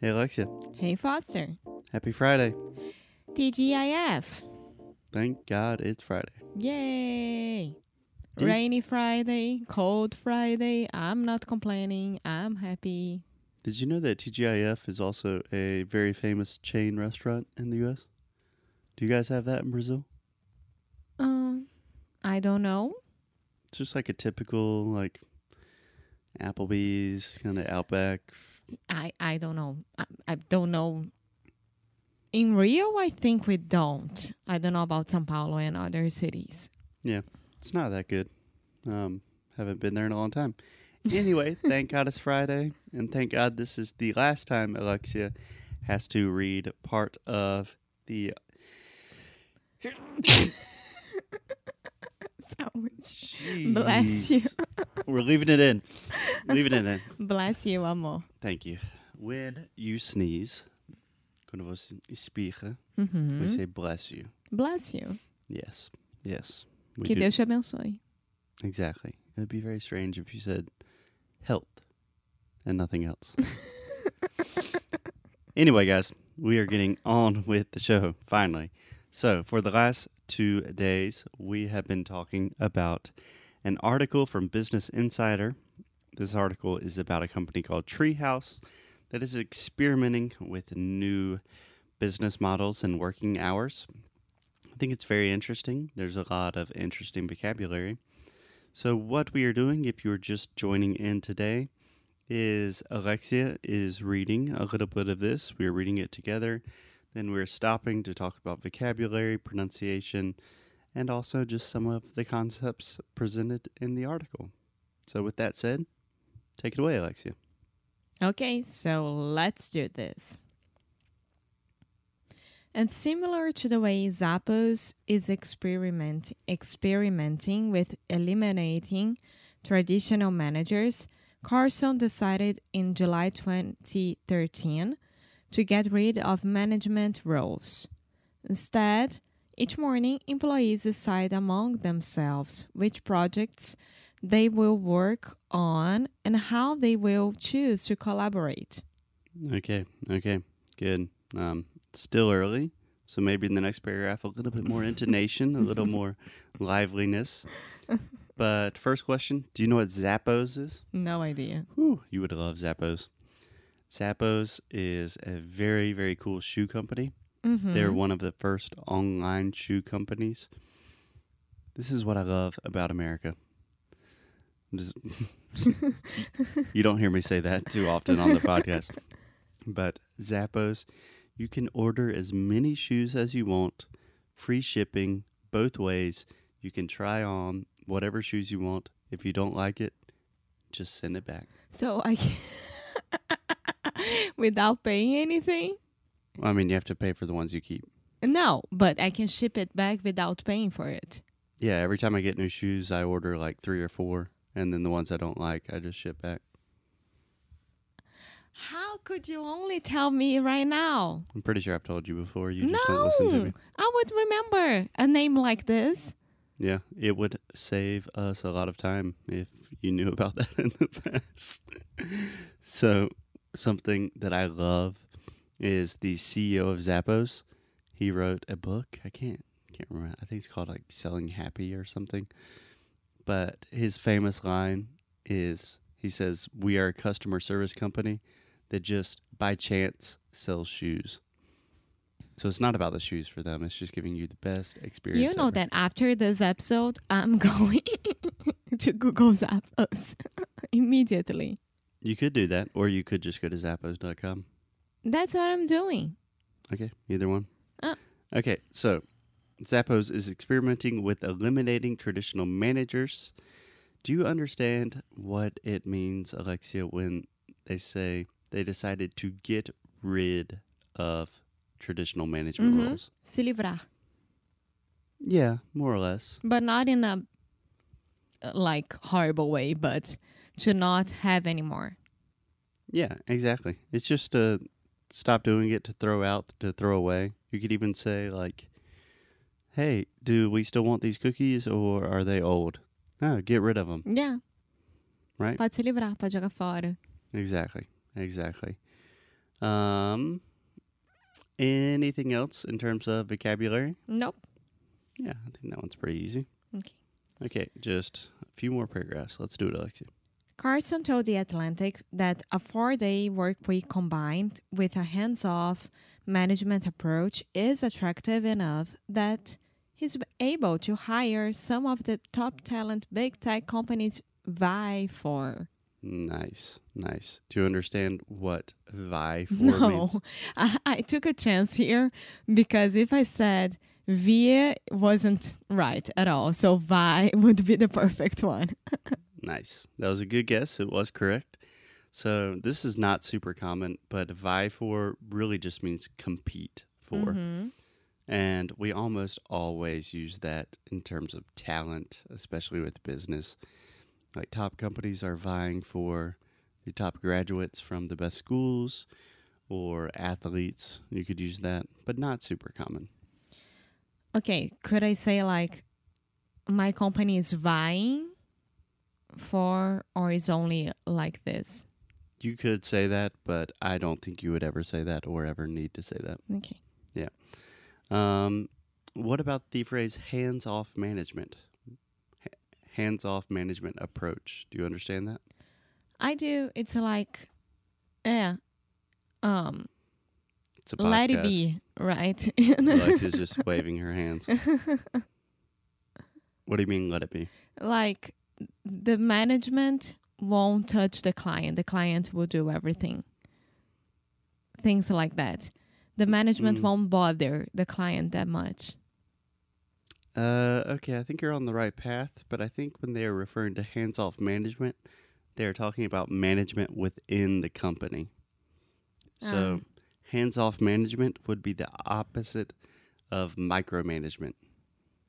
Hey, Alexia. Hey, Foster. Happy Friday. TGIF. Thank God it's Friday. Yay. Do- Rainy Friday, cold Friday. I'm not complaining. I'm happy. Did you know that TGIF is also a very famous chain restaurant in the U.S.? Do you guys have that in Brazil? Um, I don't know. It's just like a typical, like, Applebee's, kind of Outback. I I don't know. I, I don't know. In Rio, I think we don't. I don't know about São Paulo and other cities. Yeah, it's not that good. Um, haven't been there in a long time. Anyway, thank God it's Friday, and thank God this is the last time Alexia has to read part of the. Bless you. We're leaving it in. Leaving it in. Bless you, amor. Thank you. When you sneeze, você espirra, Mhm. we say bless you. Bless you. Yes. Yes. We Que do- Deus te abençoe. Exactly. It would be very strange if you said health and nothing else. anyway, guys, we are getting on with the show finally. So, for the last two days, we have been talking about an article from Business Insider. This article is about a company called Treehouse that is experimenting with new business models and working hours. I think it's very interesting. There's a lot of interesting vocabulary. So, what we are doing, if you're just joining in today, is Alexia is reading a little bit of this. We're reading it together. Then we're stopping to talk about vocabulary, pronunciation, and also just some of the concepts presented in the article. So, with that said, take it away, Alexia. Okay, so let's do this. And similar to the way Zappos is experiment, experimenting with eliminating traditional managers, Carson decided in July 2013 to get rid of management roles. Instead, each morning, employees decide among themselves which projects they will work on and how they will choose to collaborate. Okay, okay, good. Um, still early, so maybe in the next paragraph, a little bit more intonation, a little more liveliness. But first question Do you know what Zappos is? No idea. Whew, you would love Zappos. Zappos is a very, very cool shoe company. Mm-hmm. They're one of the first online shoe companies. This is what I love about America. Just- you don't hear me say that too often on the podcast. But Zappos, you can order as many shoes as you want, free shipping both ways. You can try on whatever shoes you want. If you don't like it, just send it back. So I can without paying anything? I mean, you have to pay for the ones you keep. No, but I can ship it back without paying for it. Yeah, every time I get new shoes, I order like three or four, and then the ones I don't like, I just ship back. How could you only tell me right now? I'm pretty sure I've told you before. You just don't listen to me. I would remember a name like this. Yeah, it would save us a lot of time if you knew about that in the past. so, something that I love is the CEO of Zappos. He wrote a book. I can't can't remember. I think it's called like Selling Happy or something. But his famous line is he says, "We are a customer service company that just by chance sells shoes." So it's not about the shoes for them. It's just giving you the best experience. You know ever. that after this episode, I'm going to Google Zappos immediately. You could do that, or you could just go to zappos.com. That's what I'm doing. Okay, either one. Uh. Okay, so Zappos is experimenting with eliminating traditional managers. Do you understand what it means, Alexia, when they say they decided to get rid of traditional management Mhm. roles? Se livrar. Yeah, more or less. but not in a like horrible way, but to not have anymore. Yeah, exactly. It's just to stop doing it, to throw out, to throw away. You could even say, like, hey, do we still want these cookies or are they old? No, get rid of them. Yeah. Right? Pode se livrar, pode jogar fora. Exactly. Exactly. Um, anything else in terms of vocabulary? Nope. Yeah, I think that one's pretty easy. Okay. Okay, just a few more paragraphs. Let's do it, Alexia. Carson told The Atlantic that a four day work week combined with a hands off management approach is attractive enough that he's able to hire some of the top talent big tech companies vie for. Nice, nice. Do you understand what vie for No, means? I, I took a chance here because if I said vie wasn't right at all, so vie would be the perfect one. Nice. That was a good guess. It was correct. So this is not super common, but vie for really just means compete for. Mhm. And we almost always use that in terms of talent, especially with business. Like top companies are vying for the top graduates from the best schools or athletes. You could use that, but not super common. Okay, could I say like my company is vying for or is only like this? You could say that, but I don't think you would ever say that or ever need to say that. Okay. Yeah. Um, what about the phrase hands off management? Hands off management approach. Do you understand that? I do. It's like yeah. Um It's a let it be, right? Alexia's just waving her hands. What do you mean, let it be? like the management won't touch the client. The client will do everything. Things like that. The management Mm. won't bother the client that much. Uh, okay, I think you're on the right path, but I think when they are referring to hands off management, they are talking about management within the company. So, Ah. hands off management would be the opposite of micromanagement.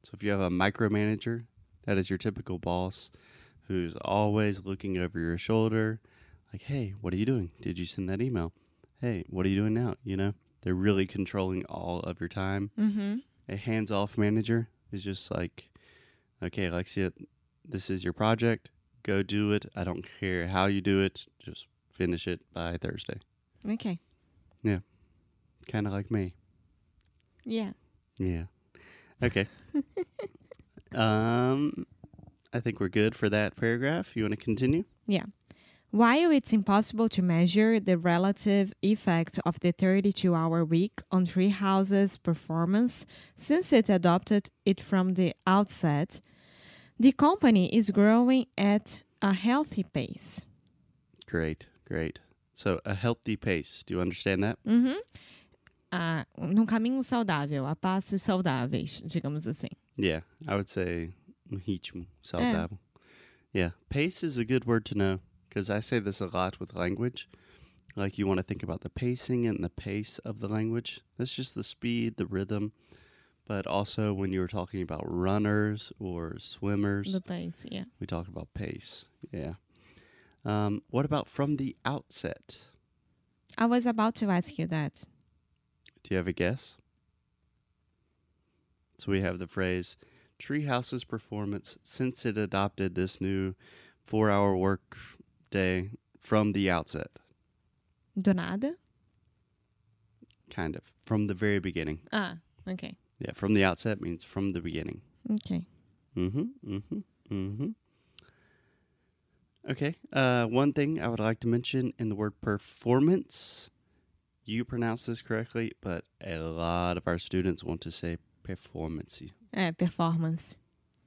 So, if you have a micromanager, that is your typical boss who's always looking over your shoulder, like, hey, what are you doing? Did you send that email? Hey, what are you doing now? You know, they're really controlling all of your time Mm-hmm. a hands off manager is just like, okay, Alexia, this is your project. Go do it. I don't care how you do it. Just finish it by Thursday. Okay. Yeah. Kind of like me. Yeah. Yeah. Okay. um, I think we're good for that paragraph. You want to continue? Yeah. While it's impossible to measure the relative effect of the 32 hour week on Treehouse's performance since it adopted it from the outset, the company is growing at a healthy pace. Great, great. So a healthy pace. Do you understand that? Uhum. Ah, num caminho saudável, a passos saudáveis, digamos assim. Yeah, I would say ritmo saudável. Yeah, pace is a good word to know because I say this a lot with language. Like you want to think about the pacing and the pace of the language. That's just the speed, the rhythm. But also when you were talking about runners or swimmers, the pace, yeah. we talk about pace. Yeah. Um, what about from the outset? I was about to ask you that. Do you have a guess? So we have the phrase Treehouse's performance since it adopted this new four hour work day from the outset. Do nada? Kind of. From the very beginning. Ah, okay. Yeah, from the outset means from the beginning. Okay. Mm-hmm. Mm-hmm. Mm-hmm. Okay. Uh, one thing I would like to mention in the word performance, you pronounce this correctly, but a lot of our students want to say performance. É, performance.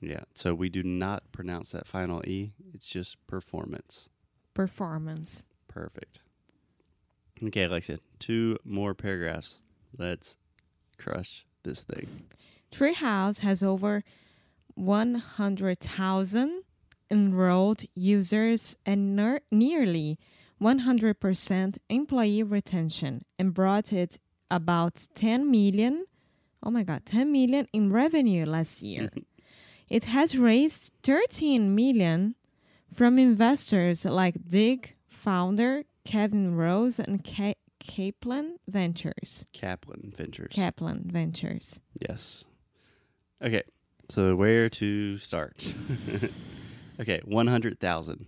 Yeah, so we do not pronounce that final E. It's just performance. Performance. Perfect. Okay, Alexia, two more paragraphs. Let's crush this thing. Treehouse has over 100,000 enrolled users and ner- nearly 100% employee retention and brought it about 10 million, oh my god, 10 million in revenue last year. It has raised 13 million from investors like Digg founder Kevin Rose and Ka- Kaplan Ventures. Kaplan Ventures. Kaplan Ventures. yes. Okay, so where to start? okay, 100,000.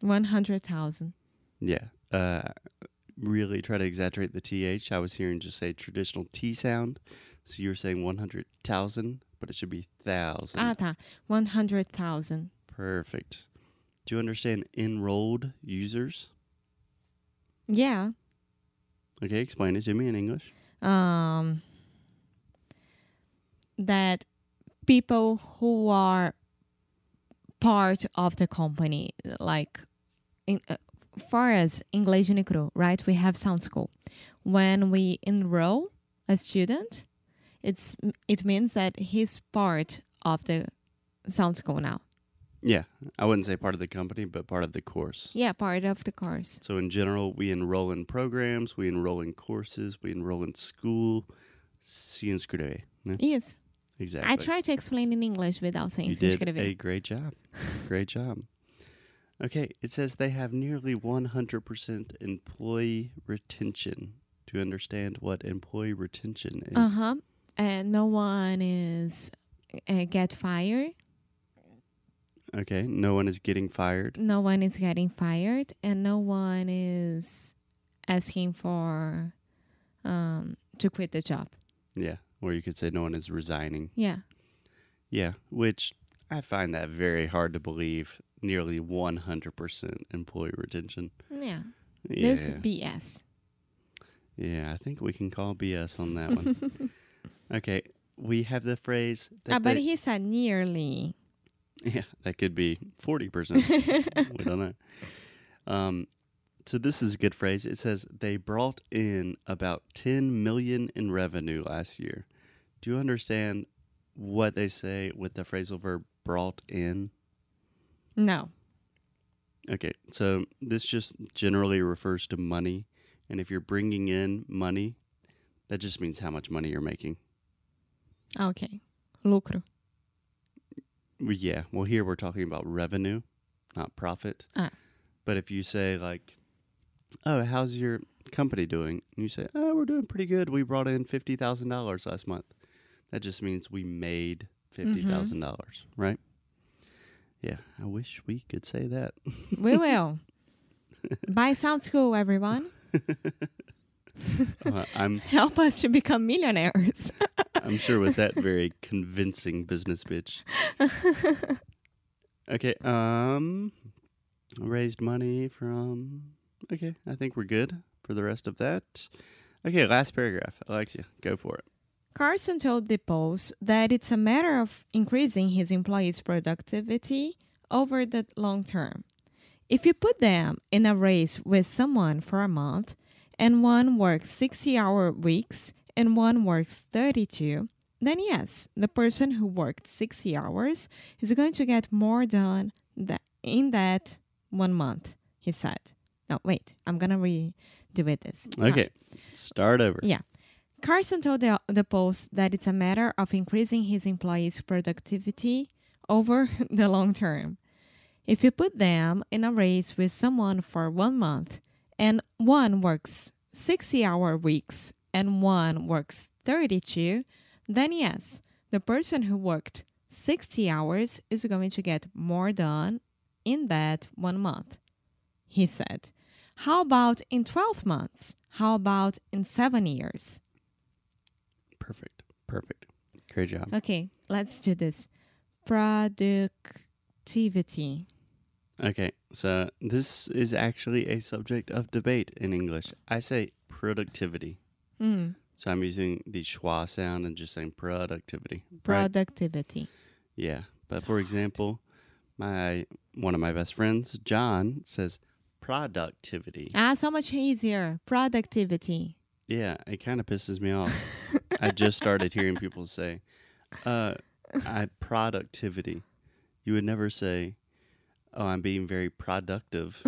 100,000. Yeah. Uh, really try to exaggerate the th. I was hearing just say traditional T sound. So you're saying 100,000, but it should be thousand. あた、100,000. Perfect. Do you understand enrolled users? Yeah. Okay, explain it to me in English. Um, that people who are part of the company, like in, uh, far as English no Cru, right? We have Sound School. When we enroll a student, it's it means that he's part of the Sound School now. Yeah, I wouldn't say part of the company, but part of the course. Yeah, part of the course. So in general, we enroll in programs, we enroll in courses, we enroll in school. Né? Yes. Exactly. I try to explain in English without saying You did a great job. great job. Okay, it says they have nearly 100% employee retention. Do you understand what employee retention is? Uh huh. And no one is uh, get fired. Okay, no one is getting fired. No one is getting fired, and no one is asking for um to quit the job. Yeah, or you could say no one is resigning. Yeah. Yeah, which I find that very hard to believe. Nearly 100% employee retention. Yeah. Yeah. This BS. Yeah, I think we can call BS on that one. okay, we have the phrase. That Ah, but he said nearly. yeah, that could be forty percent. we don't know. Um, so this is a good phrase. It says they brought in about ten million in revenue last year. Do you understand what they say with the phrasal verb "brought in"? No. Okay, so this just generally refers to money, and if you're bringing in money, that just means how much money you're making. Okay. Lucro. Yeah. Well, here we're talking about revenue, not profit. Ah. But if you say like, "Oh, how's your company doing?" and you say, "Oh, we're doing pretty good. We brought in fifty thousand dollars last month," that just means we made fifty dollars, right? Yeah. I wish we could say that. We will. Buy Sound School, everyone. Uh, I'm Help us to become millionaires. I'm sure with that very convincing business pitch. Okay, um raised money from Okay, I think we're good for the rest of that. Okay, last paragraph. Alexia, go for it. Carson told the Post that it's a matter of increasing his employees' productivity over the long term. If you put them in a race with someone for a month, and one works 60 hour weeks and one works 32, then yes, the person who worked 60 hours is going to get more done in that one month, he said. No, wait, I'm going to redo it this. Sorry. Okay, start over. Yeah. Carson told the, the Post that it's a matter of increasing his employees' productivity over the long term. If you put them in a race with someone for one month and one works 60 hour weeks and one works 32, then yes, the person who worked 60 hours is going to get more done in that one month, he said. How about in 12 months? How about in seven years? Perfect. Perfect. Great job. Okay, let's do this. Productivity. Okay, so this is actually a subject of debate in English. I say productivity. Mm, So I'm using the schwa sound and just saying productivity. right? productivity. Yeah. But So for example, my one of my best friends, John, says productivity. Ah, so much easier. Productivity. Yeah, it kind of pisses me off. I just started hearing people say, uh, I productivity. You would never say, Oh, I'm being very productive.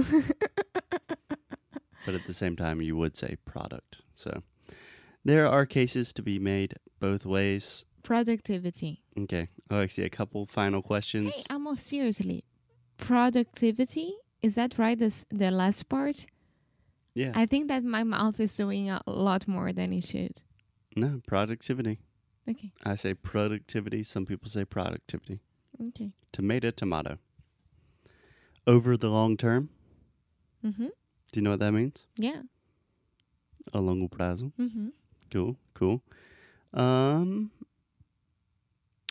but at the same time you would say product. So there are cases to be made both ways. Productivity. Okay. Alexia, a couple final questions. Hey, Amo, seriously. Productivity? Is that right? This the last part? Yeah. I think that my mouth is doing a lot more than it should. no, productivity. Okay. I say productivity. Some people say productivity. Okay. Tomato, tomato. Over the long term. Mm-hmm. Do you know what that means? Yeah. A longo prazo. Uhum. Cool, cool. Um,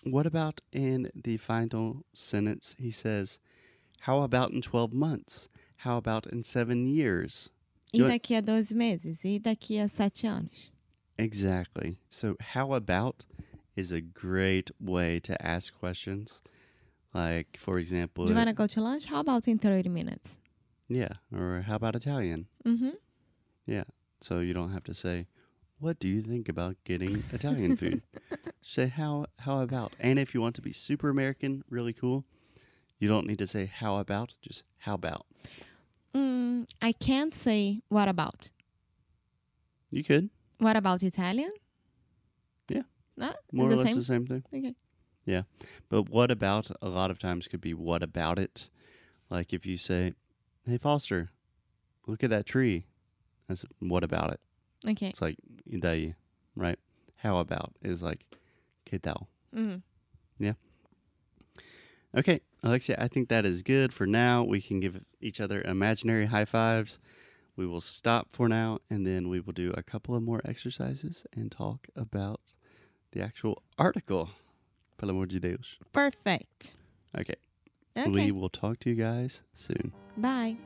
what about in the final sentence? He says, "How about in twelve months? How about in seven years?" E daqui a dois meses? E daqui a sete anos? Exactly. So, how about is a great way to ask questions. Like, for example, Do you want to go to lunch? How about in 30 minutes? yeah, or how about Italian? Mm hmm. Yeah. So you don't have to say, "What do you think about getting Italian food?" say how how about. And if you want to be super American, really cool, you don't need to say how about, just how about. Mm, I can't say what about. You could What about Italian? Yeah. No? more or less same? the same thing. Okay. Yeah. But what about a lot of times could be what about it? Like if you say, "Hey Foster, look at that tree." That's what about it? Okay. It's like daí, right? How about is like que tal? Mhm. Okay, Alexia, I think that is good for now. We can give each other imaginary high fives. We will stop for now and then we will do a couple of more exercises and talk about the actual article. Pelo amor de Deus. Perfect. Okay, Okay. we will talk to you guys soon. Bye.